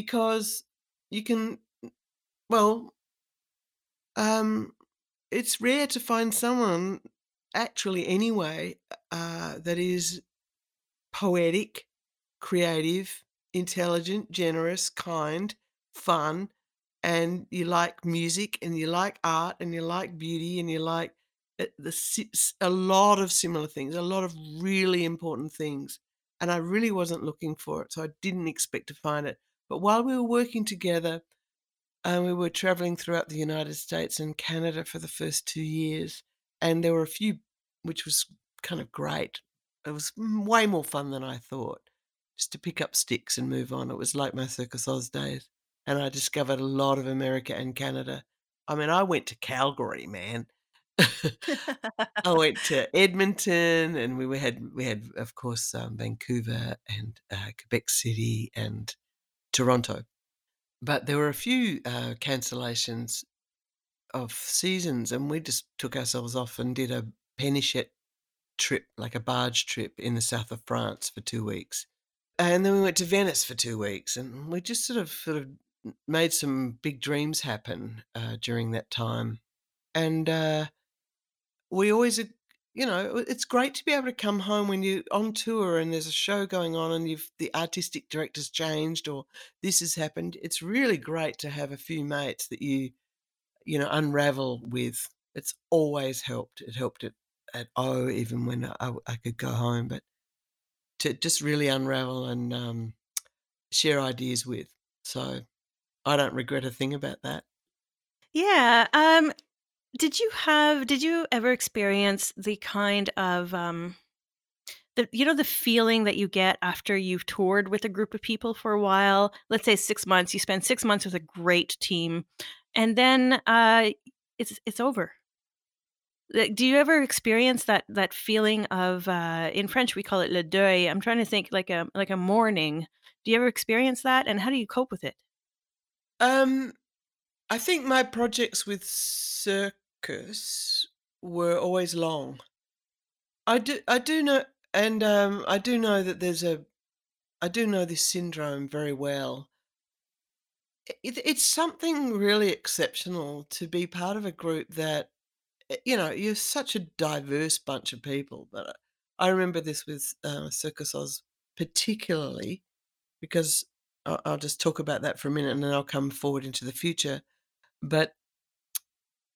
because you can well um, it's rare to find someone, actually anyway, uh, that is poetic, creative, intelligent, generous, kind, fun, and you like music, and you like art, and you like beauty, and you like, eh, the a lot of similar things, a lot of really important things, and I really wasn't looking for it, so I didn't expect to find it. But while we were working together, and we were traveling throughout the United States and Canada for the first 2 years, and there were a few which was kind of great. It was way more fun than I thought, just to pick up sticks and move on. It was like my Circus Oz days, and I discovered a lot of America and Canada. I mean, I went to Calgary, man. I went to Edmonton, and we we had we had, of course, um, Vancouver and, uh, Quebec City and Toronto. but there were a few, uh, cancellations of seasons, and we just took ourselves off and did a Penichette trip, like a barge trip in the south of France for 2 weeks. And then we went to Venice for 2 weeks, and we just sort of sort of made some big dreams happen, uh, during that time. And, uh, we always you know, it's great to be able to come home when you're on tour and there's a show going on and you've the artistic director's changed or this has happened. It's really great to have a few mates that you, you know, unravel with. It's always helped. It helped at at O even when I could go home, but to just really unravel and, um, share ideas with. So, I don't regret a thing about that. Yeah, um, did you have did you ever experience the kind of, um the you know, the feeling that you get after you've toured with a group of people for a while? Let's say 6 months, you spend 6 months with a great team, and then, uh, it's it's over. Like, do you ever experience that that feeling of, uh in French, we call it le deuil. I'm trying to think like a like a mourning. Do you ever experience that, and how do you cope with it? Um, I think my projects with circus were always long. I do I do know and, um, I do know that there's a I do know this syndrome very well. It it's something really exceptional to be part of a group that, eh, you know, you're such a diverse bunch of people, but, I remember this with, uh, Circus Oz particularly because I I'll just talk about that for a minute and then I'll come forward into the future. But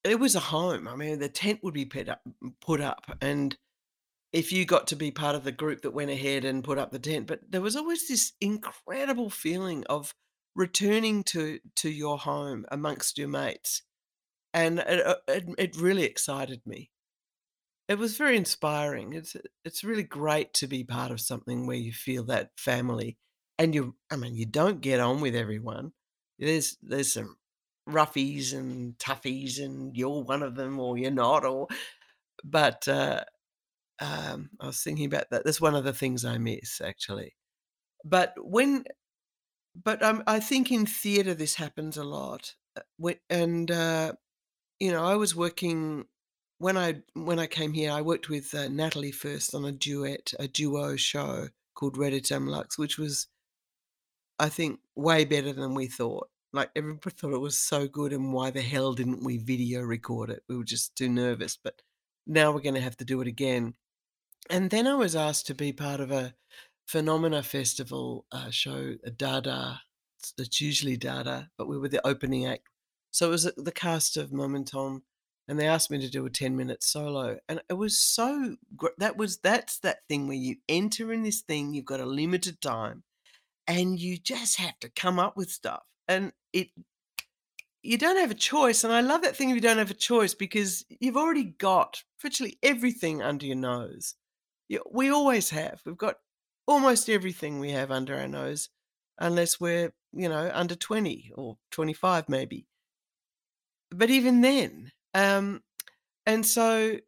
it was a home. I mean, the tent would be pit up put up, and if you got to be part of the group that went ahead and put up the tent, but there was always this incredible feeling of returning to to your home amongst your mates, and it, uh, it it really excited me. It was very inspiring. It's it's really great to be part of something where you feel that family, and you I mean, you don't get on with everyone. There's there's some roughies and toughies, and you're one of them or you're not, or but, uh, um, I was thinking about that. That's one of the things I miss, actually. But when but, um, I think in theater this happens a lot, uh, and, uh, you know, I was working when I when I came here, I worked with, uh, Nathalie first on a duet a duo show called Redutem Lux, which was I think way better than we thought. Like, everybody thought it was so good, and why the hell didn't we video record it? We were just too nervous, but now we're gonna have to do it again. And then I was asked to be part of a Phenomena Festival, uh, show, Dada. It's usually Dada, but we were the opening act. So it was, uh, the cast of Moombahton, and tom and they asked me to do a ten-minute solo, and it was so that was that's that thing where you enter in this thing, you've got a limited time, and you just have to come up with stuff, and it you don't have a choice, and I love that thing if you don't have a choice because you've already got virtually everything under your nose. Yeah, we always have. We've got almost everything we have under our nose, unless we're, you know, under 20 or 25 maybe. But even then, um, and so,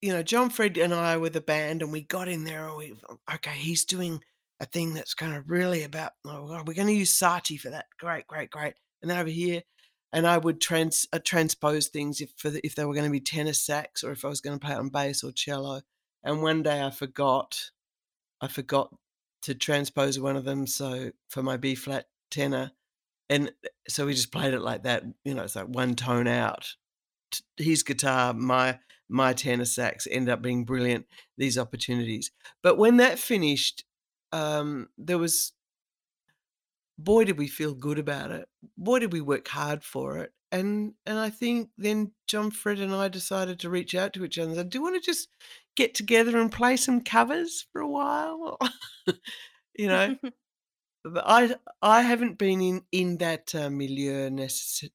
you know, John Fred and I were the band, and we got in there, and we "Okay, he's doing a thing that's kinda really about oh, god, we're gonna use Saatchi for that. Great, great, great." And then over here and I would trans uh, transpose things if for the if they were gonna be tenor sax or if I was gonna play it on bass or cello. And one day I forgot I forgot to transpose one of them, so for my B flat tenor, and, eh, so we just played it like that, you know, it's like 1 tone out. His guitar, my my tenor sax ended up being brilliant, these opportunities. But when that finished, um, there was boy, did we feel good about it. Boy, did we work hard for it. And and I think then John Fred and I decided to reach out to each other and said, "Do you wanna just get together and play some covers for a while?" You know? But I I haven't been in in that, uh, milieu necessa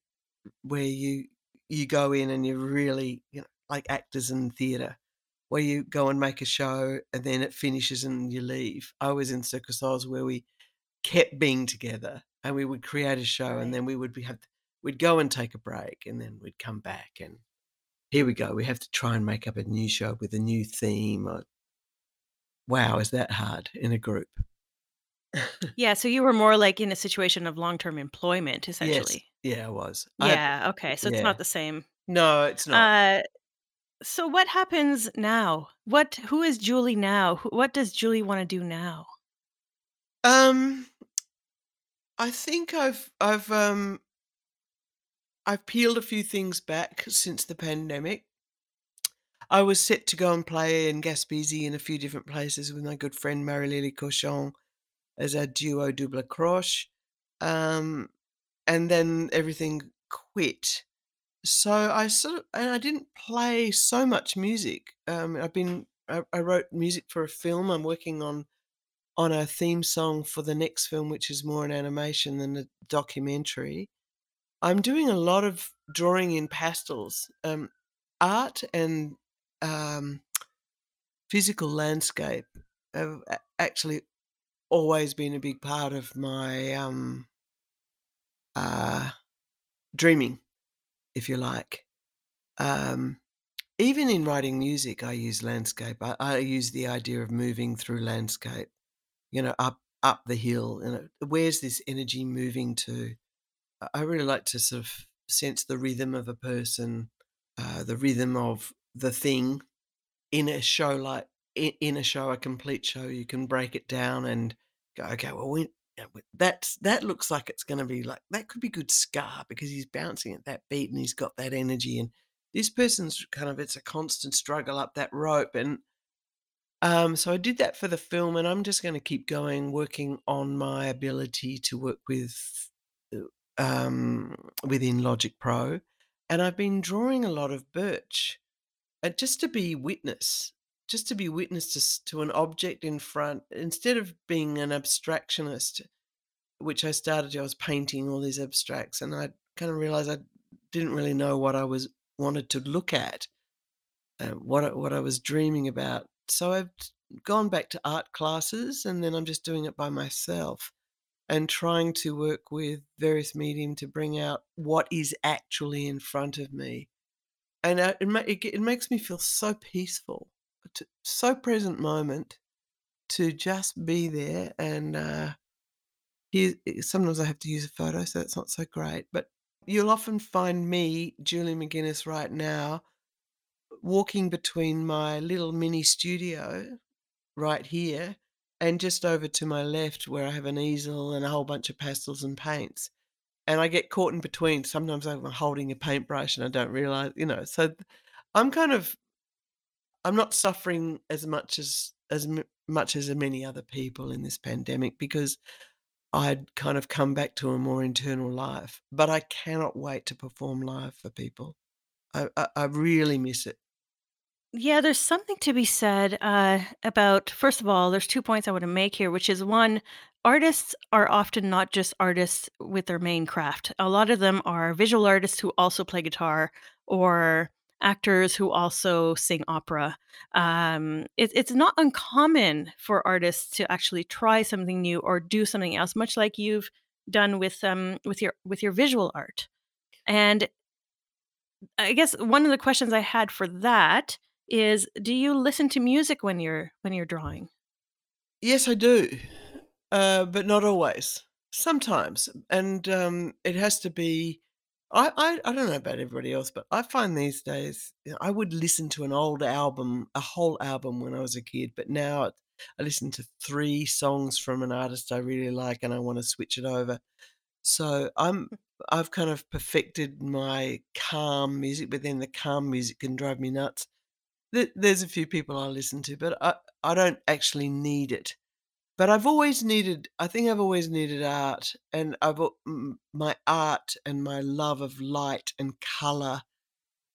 where you you go in and you're really, you know, like actors in theater, where you go and make a show and then it finishes and you leave. I was in Circus Oz where we kept being together and we would create a show and then we would be have we'd go and take a break and then we'd come back and here we go, we have to try and make up a new show with a new theme or Wow, is that hard in a group. Yeah, so you were more, like, in a situation of long-term employment, essentially. Yes. Yeah, I was. I Yeah, okay, so it's not the same. No, it's not. Uh, so what happens now? What who is Julie now? What does Julie wanna do now? Um, I think I've I've, um I've peeled a few things back since the pandemic. I was set to go and play in Gaspésie in a few different places with my good friend Marie-Lily Cochon as a duo double croche, um, and then everything quit. So I sort of and I didn't play so much music. Um, I've been I, I wrote music for a film. I'm working on on a theme song for the next film, which is more an animation than a documentary. I'm doing a lot of drawing in pastels. Um, art and um, physical landscape have actually always been a big part of my um, uh, dreaming, if you like. Um, even in writing music, I use landscape. I, I use the idea of moving through landscape. You know, up up the hill. You know, where's this energy moving to? I really like to sort of sense the rhythm of a person, uh, the rhythm of the thing in a show like in, a show, a complete show. You can break it down and go, okay, well, we, we- that's that looks like it's going to be like that could be good scar because he's bouncing at that beat and he's got that energy and this person's kind of it's a constant struggle up that rope and um, so I did that for the film, and I'm just going to keep going, working on my ability to work with um, within Logic Pro, and I've been drawing a lot of birch, uh, just to be witness, just to be witness to, to an object in front, instead of being an abstractionist, which I started. I was painting all these abstracts, and I kind of realized I didn't really know what I was wanted to look at uh, what what I was dreaming about. So I've gone back to art classes, and then I'm just doing it by myself and trying to work with various medium to bring out what is actually in front of me. And uh, it, it, it makes me feel so peaceful, to, so present moment to just be there. And uh, here, sometimes I have to use a photo, so it's not so great. But you'll often find me, Julie McInnes, right now walking between my little mini studio right here and just over to my left where I have an easel and a whole bunch of pastels and paints. And I get caught in between. Sometimes I'm holding a paintbrush and I don't realize, you know. So I'm kind of I'm not suffering as much as as m- much as many other people in this pandemic because I'd kind of come back to a more internal life. But I cannot wait to perform live for people. I I, I really miss it. Yeah, there's something to be said uh, about, first of all, there's two points I want to make here, which is one, artists are often not just artists with their main craft. A lot of them are visual artists who also play guitar or actors who also sing opera. Um, it, it's not uncommon for artists to actually try something new or do something else, much like you've done with um with your with your visual art. And I guess one of the questions I had for that is, do you listen to music when you're when you're drawing? Yes, I do. Uh, but not always. Sometimes, and, um, it has to be I I I don't know about everybody else, but I find these days, you know, I would listen to an old album, a whole album when I was a kid, but now I listen to 3 songs from an artist I really like, and I wanna switch it over. So, I'm hmm. I've kind of perfected my calm music, but then the calm music can drive me nuts. There's a few people I listen to, but I I don't actually need it. But I've always needed I think I've always needed art, and I've my art and my love of light and color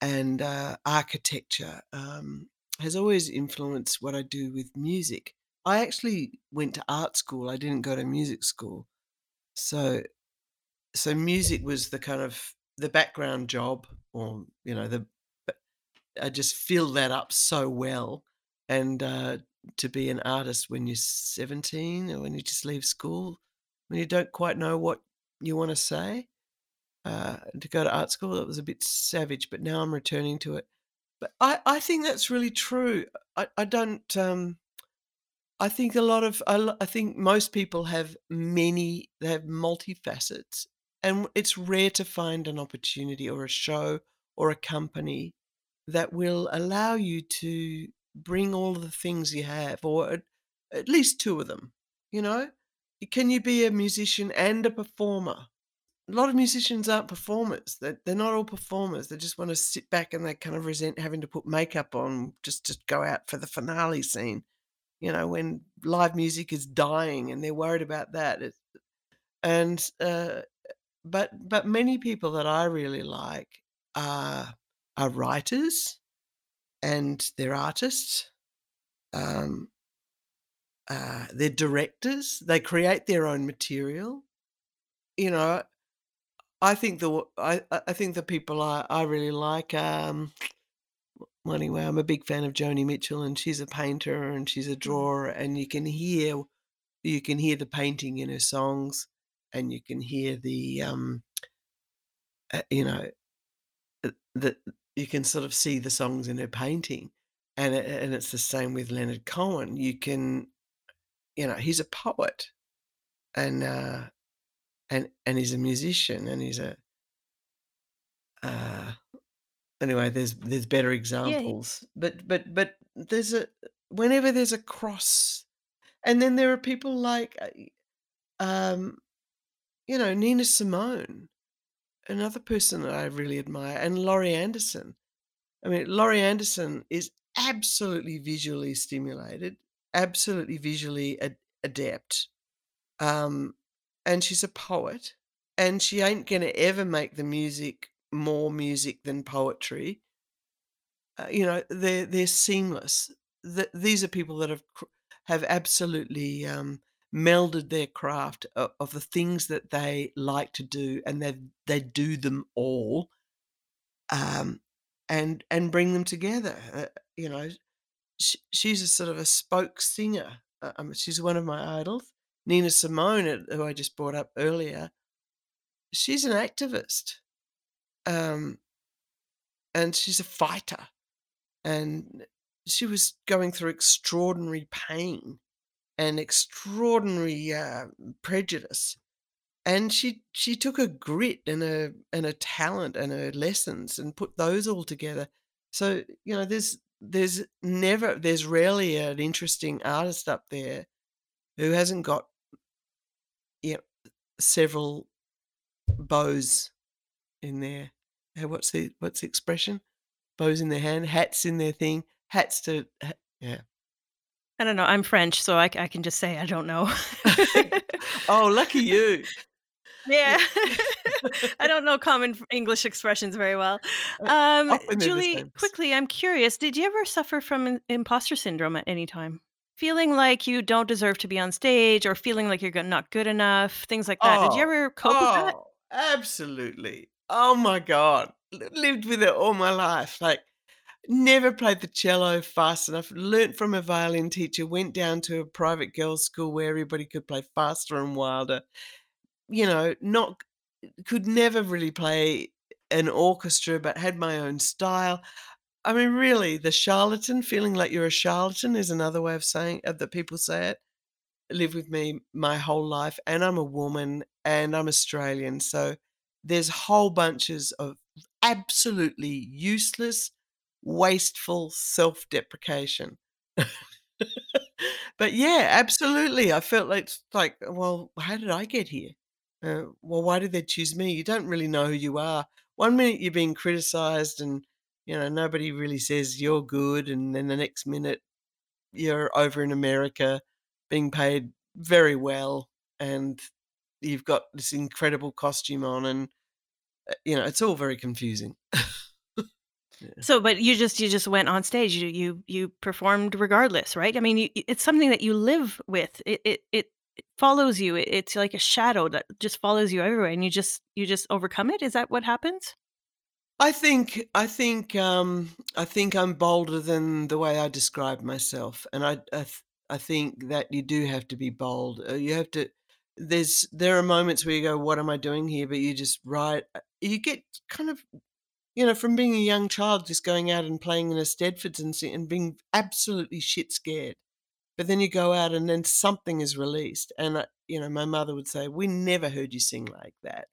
and, uh, architecture, um, has always influenced what I do with music. I actually went to art school, I didn't go to music school. So so music was the kind of the background job or, you know, the I just fill that up so well. And uh, to be an artist when you're 17 or when you just leave school, when you don't quite know what you want to say, uh, to go to art school, it was a bit savage, but now I'm returning to it. But I, I think that's really true. I, I don't. Um, I think a lot of I I think most people have many they have multi-facets, and it's rare to find an opportunity or a show or a company that will allow you to bring all the things you have or at at least 2 of them, you know? Can you be a musician and a performer? A lot of musicians aren't performers. They're they're not all performers. They just wanna sit back and they kind of resent having to put makeup on just to go out for the finale scene, you know, when live music is dying and they're worried about that. It's and, uh, but but many people that I really like are are writers and they're artists. Um, uh, they're directors. They create their own material. You know, I think the I, I think the people I I really like, um well, anyway, I'm a big fan of Joni Mitchell, and she's a painter and she's a Mhm. drawer, and you can hear you can hear the painting in her songs, and you can hear the, um uh, you know, uh, the you can sort of see the songs in her painting, and it and it's the same with Leonard Cohen. You can you know, he's a poet, and, uh, and and he's a musician, and he's a uh, anyway, there's there's better Yeah. examples, but but but there's a whenever there's a cross and then there are people like, uh, um, you know, Nina Simone, another person that I really admire, and Laurie Anderson. I mean, Laurie Anderson is absolutely visually stimulated, absolutely visually ad adept, um, and she's a poet, and she ain't gonna ever make the music more music than poetry. Uh, you know, they're they're seamless. Th these are people that have have absolutely, um, melded their craft o of the things that they like to do, and they they do them all, um, and and bring them together, uh, you know? Sh she's a sort of a spoke singer, uh, um, she's one of my idols. Nina Simone, uh, who I just brought up earlier, she's an activist, um, and she's a fighter. and she was going through extraordinary pain and extraordinary uh, prejudice and she she took a grit and a and a talent and her lessons and put those all together. So you know there's there's never there's rarely an interesting artist up there who hasn't got you know, several bows in their uh, what's the what's the expression? Bows in their hand hats in their thing hats to yeah I don't know, I'm French, so I can just say I don't know. Oh, lucky you. Yeah. I don't know common English expressions very well. Uh, Um, often they're the Julie, quickly, I'm curious, did you ever suffer from im imposter syndrome at any time? Feeling like you don't deserve to be on stage or feeling like you're not good enough, things like that. Did you Oh, ever cope with that? oh, absolutely. Oh my god. Li lived with it all my life, like, never played the cello fast enough, learnt from a violin teacher, went down to a private girls' school where everybody could play faster and wilder, you know, not could never really play an orchestra, but had my own style. I mean, really, the charlatan, feeling like you're a charlatan is another way of saying uh, that people say it. Live with me my whole life, and I'm a woman, and I'm Australian, so there's whole bunches of absolutely useless, wasteful self-deprecation. But yeah, absolutely, I felt like like, "Well, how did I get here? Uh, well, why did they choose me?" You don't really know who you are. One minute you're being criticized and, you know, nobody really says you're good, and then the next minute you're over in America being paid very well, and you've got this incredible costume on, and, uh, you know, it's all very confusing. Yeah. So, but you just you just went on stage, you you you performed regardless, right? I mean, you it's something that you live with. It it it it follows you. It, it's like a shadow that just follows you everywhere, and you just you just overcome it. Is that what happens? I think I think, um, I think I'm bolder than the way I describe myself, and I I th I think that you do have to be bold. Uh, you have to there's there are moments where you go, "What am I doing here?" But you just write uh, you get kind of you know, from being a young child, just going out and playing in eisteddfods and and being absolutely shit scared. but then you go out and then something is released. And, uh, you know, my mother would say, "We never heard you sing like that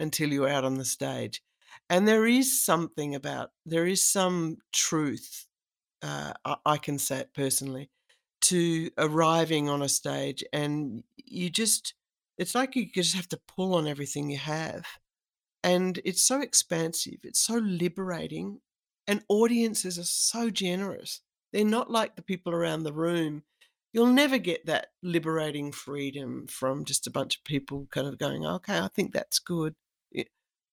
until you were out on the stage." And there is something about there is some truth, uh, I I can say it personally, to arriving on a stage and you just it's like you just have to pull on everything you have. And it's so expansive, it's so liberating, and audiences are so generous. They're not like the people around the room. You'll never get that liberating freedom from just a bunch of people kind of going, "Okay, I think that's good."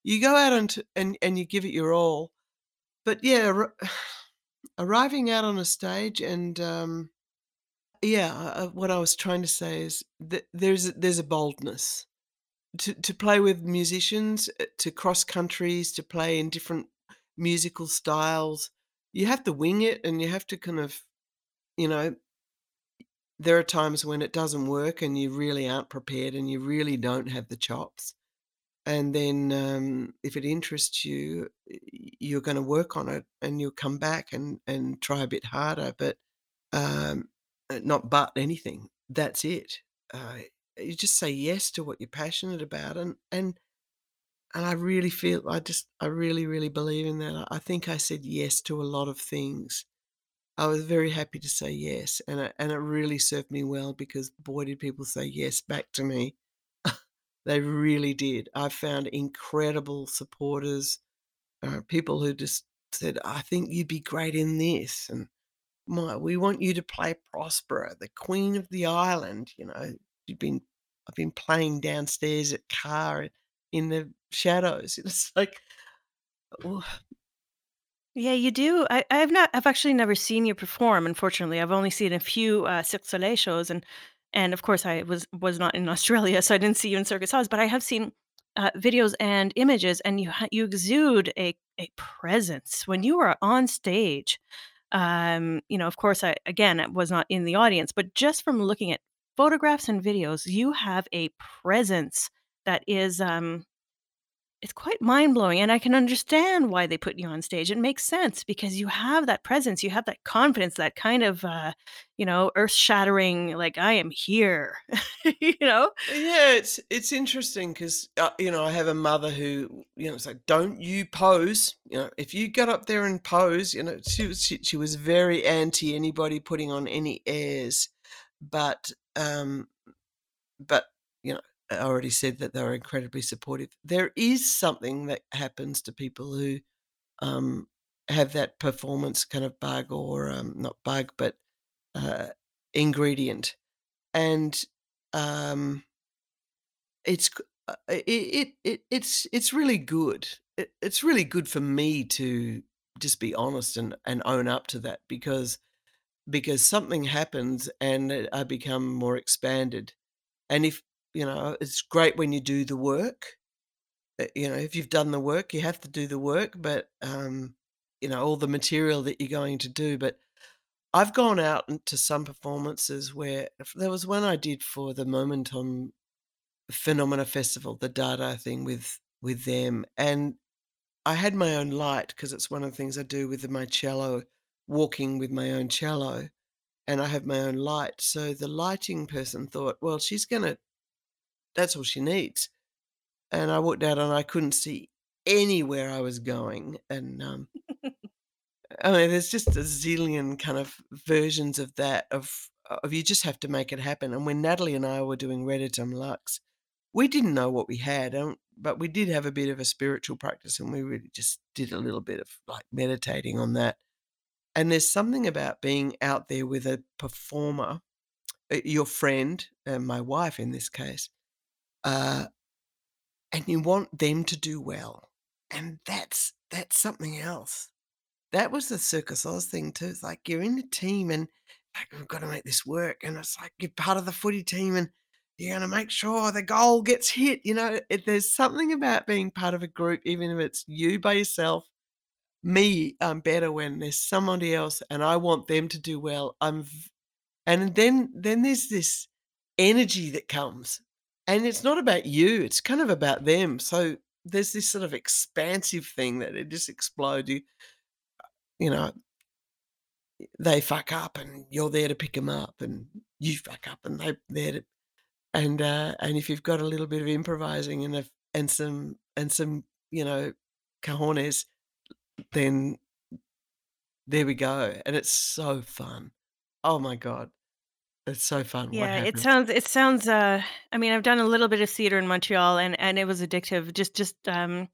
You go out and and and you give it your all. But yeah, ar arriving out on a stage and, um yeah, uh, uh, what I was trying to say is that there's there's a boldness to to play with musicians, uh, to cross countries, to play in different musical styles. You have to wing it and you have to kind of, you know there are times when it doesn't work and you really aren't prepared and you really don't have the chops. And then, um, if it interests you, you're gonna work on it and you'll come back and and try a bit harder, but, um, uh, not but anything. That's it. Uh, you just say yes to what you're passionate about and and and I really feel I just I really, really believe in that. I think I said yes to a lot of things. I was very happy to say yes, and it and it really served me well because boy did people say yes back to me. They really did. I found incredible supporters, uh, people who just said, "I think you'd be great in this," and "My we want you to play Prospera, the queen of the island," you know? You've been I've been playing downstairs at KÀ in the shadows. It's like, oh Yeah, you do. I I've not I've actually never seen you perform, unfortunately. I've only seen a few, uh, Cirque Soleil shows, and and, of course, I was was not in Australia, so I didn't see you in Circus Oz, but I have seen, uh, videos and images, and you you exude a a presence when you are on stage. Um, you know, of course, I again, I was not in the audience, but just from looking at photographs and videos, you have a presence that is, um it's quite mind-blowing, and I can understand why they put you on stage. It makes sense because you have that presence, you have that confidence, that kind of, uh, you know, earth-shattering, like, "I am here." You know? Yeah, it's it's interesting 'cause, uh, you know, I have a mother who, you know, it's like, "Don't you pose." You know, "If you get up there and pose," you know, she she she was very anti anybody putting on any airs. But, um but, you know, I already said that they were incredibly supportive. There is something that happens to people who, um, have that performance kind of bug or, um, not bug, but, uh, ingredient. And, um it's uh, it it it it's it's really good. It it's really good for me to just be honest and and own up to that because because something happens and, I become more expanded. And if you know, it's great when you do the work. Uh, you know, if you've done the work, you have to do the work, but, um, you know, all the material that you're going to do, but I've gone out into some performances where there was one I did for the Momentum Phenomena Festival, the Dada thing with with them, and I had my own light because it's one of the things I do with my cello, walking with my own cello, and I have my own light. So the lighting person thought, "Well, she's gonna that's all she needs." And I walked out and I couldn't see anywhere I was going, and, um I mean, there's just a zillion kind of versions of that, of of you just have to make it happen. And when Nathalie and I were doing Redutum Lux, we didn't know what we had, but we did have a bit of a spiritual practice, and we really just did a little bit of, like, meditating on that. And there's something about being out there with a performer, uh, your friend, and my wife in this case, uh and you want them to do well, and that's that's something else. That was the Circus Oz thing too. It's like you're in a team and, like, "We've gotta make this work," and it's like you're part of the footy team and you're gonna make sure the goal gets hit, you know? It there's something about being part of a group, even if it's you by yourself. Me, I'm better when there's somebody else and I want them to do well. I'm and then then there's this energy that comes, and it's not about you, it's kind of about them. So there's this sort of expansive thing that it just explodes you you know they fuck up and you're there to pick them up, and you fuck up and they there and uh, and if you've got a little bit of improvising and a, and some and some you know cajones, then there we go, and it's so fun. Oh my god, it's so fun. What Yeah, it sounds it sounds, uh I mean, I've done a little bit of theater in Montreal and and it was addictive. Just just, um,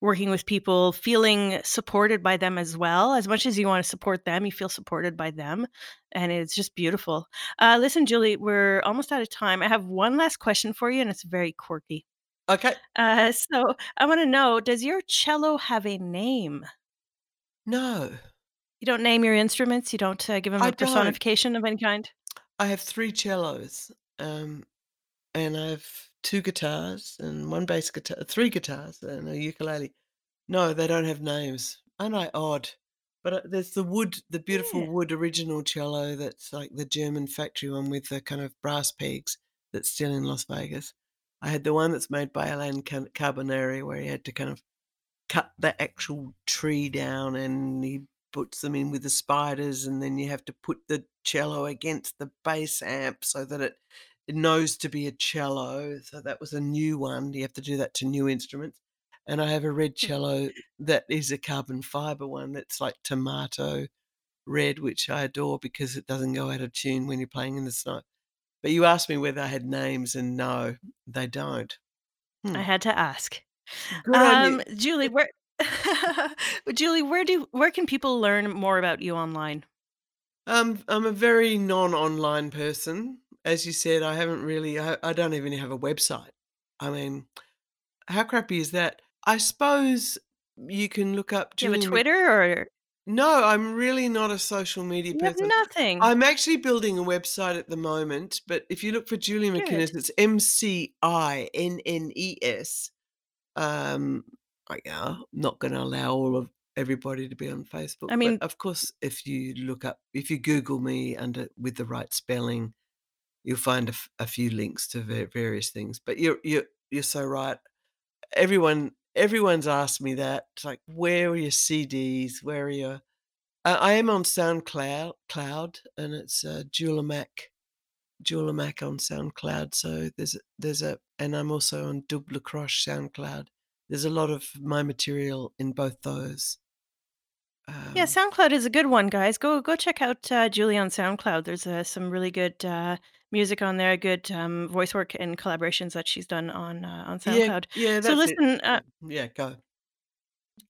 working with people, feeling supported by them as well. As much as you wanna support them, you feel supported by them, and it's just beautiful. Uh, listen, Julie, we're almost out of time. I have one last question for you, and it's very quirky. Okay, Uh, so I wanna know, does your cello have a name? no, You don't name your instruments? You don't, uh, give them I a personification of any kind? I have three cellos, um, and I have two guitars and one bass guitar, three guitars and a ukulele. No, they don't have names. Aren't I odd? But uh, there's the wood, the beautiful Yeah. wood original cello that's like the German factory one with the kind of brass pegs that's still in Las Vegas. I had the one that's made by Alain Car- Carbonari where he had to kind of cut the actual tree down and he puts them in with the spiders and then you have to put the cello against the bass amp so that it, it knows to be a cello. So that was a new one. You have to do that to new instruments. And I have a red Hmm. cello that is a carbon fiber one that's like tomato red, which I adore because it doesn't go out of tune when you're playing in the snow. But you asked me whether I had names, and no, they don't. Hmm. I had to ask. Good on you. Um, Julie, where Julie, where do where can people learn more about you online? Um, I'm a very non-online person. As you said, I haven't really I, I don't even have a website. I mean, how crappy is that? I suppose you can look up Do you have a Julie Twitter or No, I'm really not a social media you have person. nothing? I'm actually building a website at the moment, but if you look for Julie Good. McInnes, it's M-C-I-N-N-E-S. Um, I, yeah, not going to allow all of everybody to be on Facebook, I but mean, of course, if you look up, if you Google me under with the right spelling, you'll find a, f- a few links to va- various things. But you're you're you're so right. Everyone everyone's asked me that. It's like, where are your CDs? Where are your? Uh, I am on SoundCloud, Cloud, and it's uh, Julamac, Julamac on SoundCloud. So there's there's a, and I'm also on Double Croche SoundCloud. There's a lot of my material in both those. Yeah, Um, SoundCloud is a good one, guys. Go go check out uh, Julie on SoundCloud. There's uh, some really good uh, music on there, good um, voice work and collaborations that she's done on uh, on SoundCloud. yeah, So that's it. listen, uh, Yeah, go.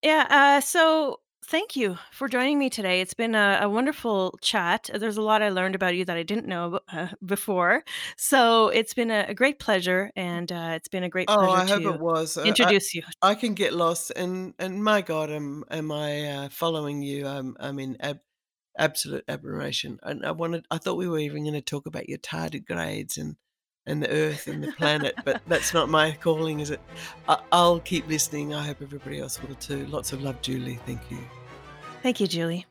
Yeah, uh, so thank you for joining me today. It's been a, a wonderful chat. There's a lot I learned about you that I didn't know uh, before. So it's been a, a great pleasure, and uh, it's been a great Oh, pleasure I hope to it was. Uh, I introduce you. I can get lost, and and my God, am am I uh, following you? I'm I'm in ab- absolute admiration. And I wanted, I thought we were even going to talk about your tardigrades and and the Earth and the planet, but that's not my calling, is it? I'll keep listening. I hope everybody else will too. Lots of love, Julie. Thank you. Thank you, Julie.